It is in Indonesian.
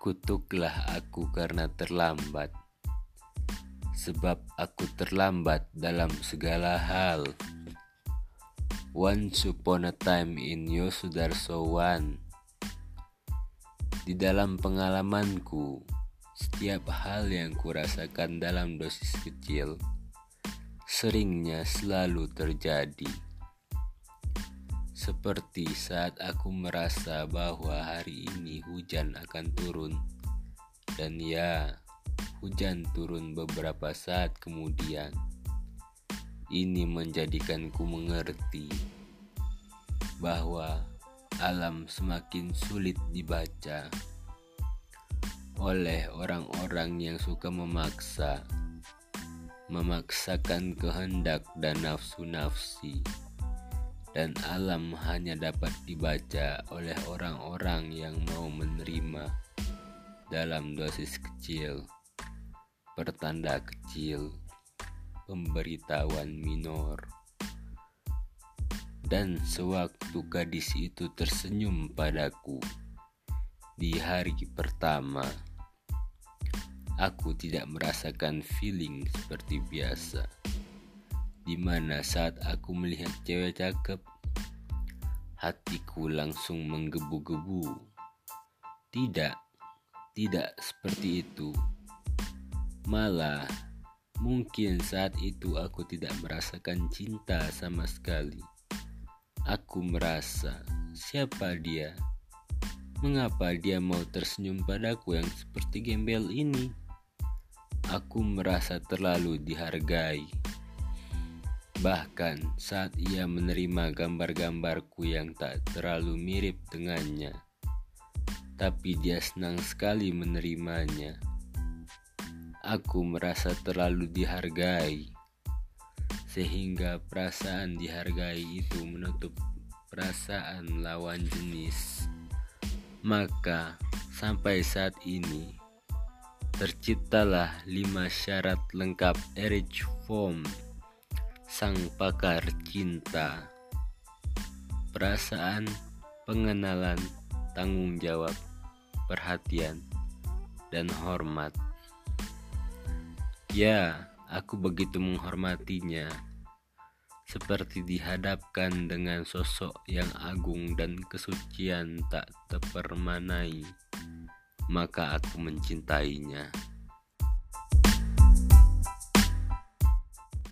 Kutuklah aku karena terlambat, sebab aku terlambat dalam segala hal. Once upon a time in Yosudarso One, di dalam pengalamanku, setiap hal yang kurasakan dalam dosis kecil seringnya selalu terjadi. Seperti saat aku merasa bahwa hari ini hujan akan turun, dan ya, hujan turun beberapa saat kemudian. Ini menjadikanku mengerti bahwa alam semakin sulit dibaca oleh orang-orang yang suka memaksa, memaksakan kehendak dan nafsu-nafsi dan alam hanya dapat dibaca oleh orang-orang yang mau menerima dalam dosis kecil, pertanda kecil, pemberitahuan minor. Dan sewaktu gadis itu tersenyum padaku di hari pertama, aku tidak merasakan feeling seperti biasa di mana saat aku melihat cewek cakep, hatiku langsung menggebu-gebu. Tidak, tidak seperti itu. Malah, mungkin saat itu aku tidak merasakan cinta sama sekali. Aku merasa, siapa dia? Mengapa dia mau tersenyum padaku yang seperti gembel ini? Aku merasa terlalu dihargai. Bahkan saat ia menerima gambar-gambarku yang tak terlalu mirip dengannya, tapi dia senang sekali menerimanya. Aku merasa terlalu dihargai, sehingga perasaan dihargai itu menutup perasaan lawan jenis. Maka sampai saat ini terciptalah lima syarat lengkap Erich Fromm sang pakar cinta. Perasaan, pengenalan, tanggung jawab, perhatian, dan hormat. Ya, aku begitu menghormatinya. Seperti dihadapkan dengan sosok yang agung dan kesucian tak terpermanai, maka aku mencintainya.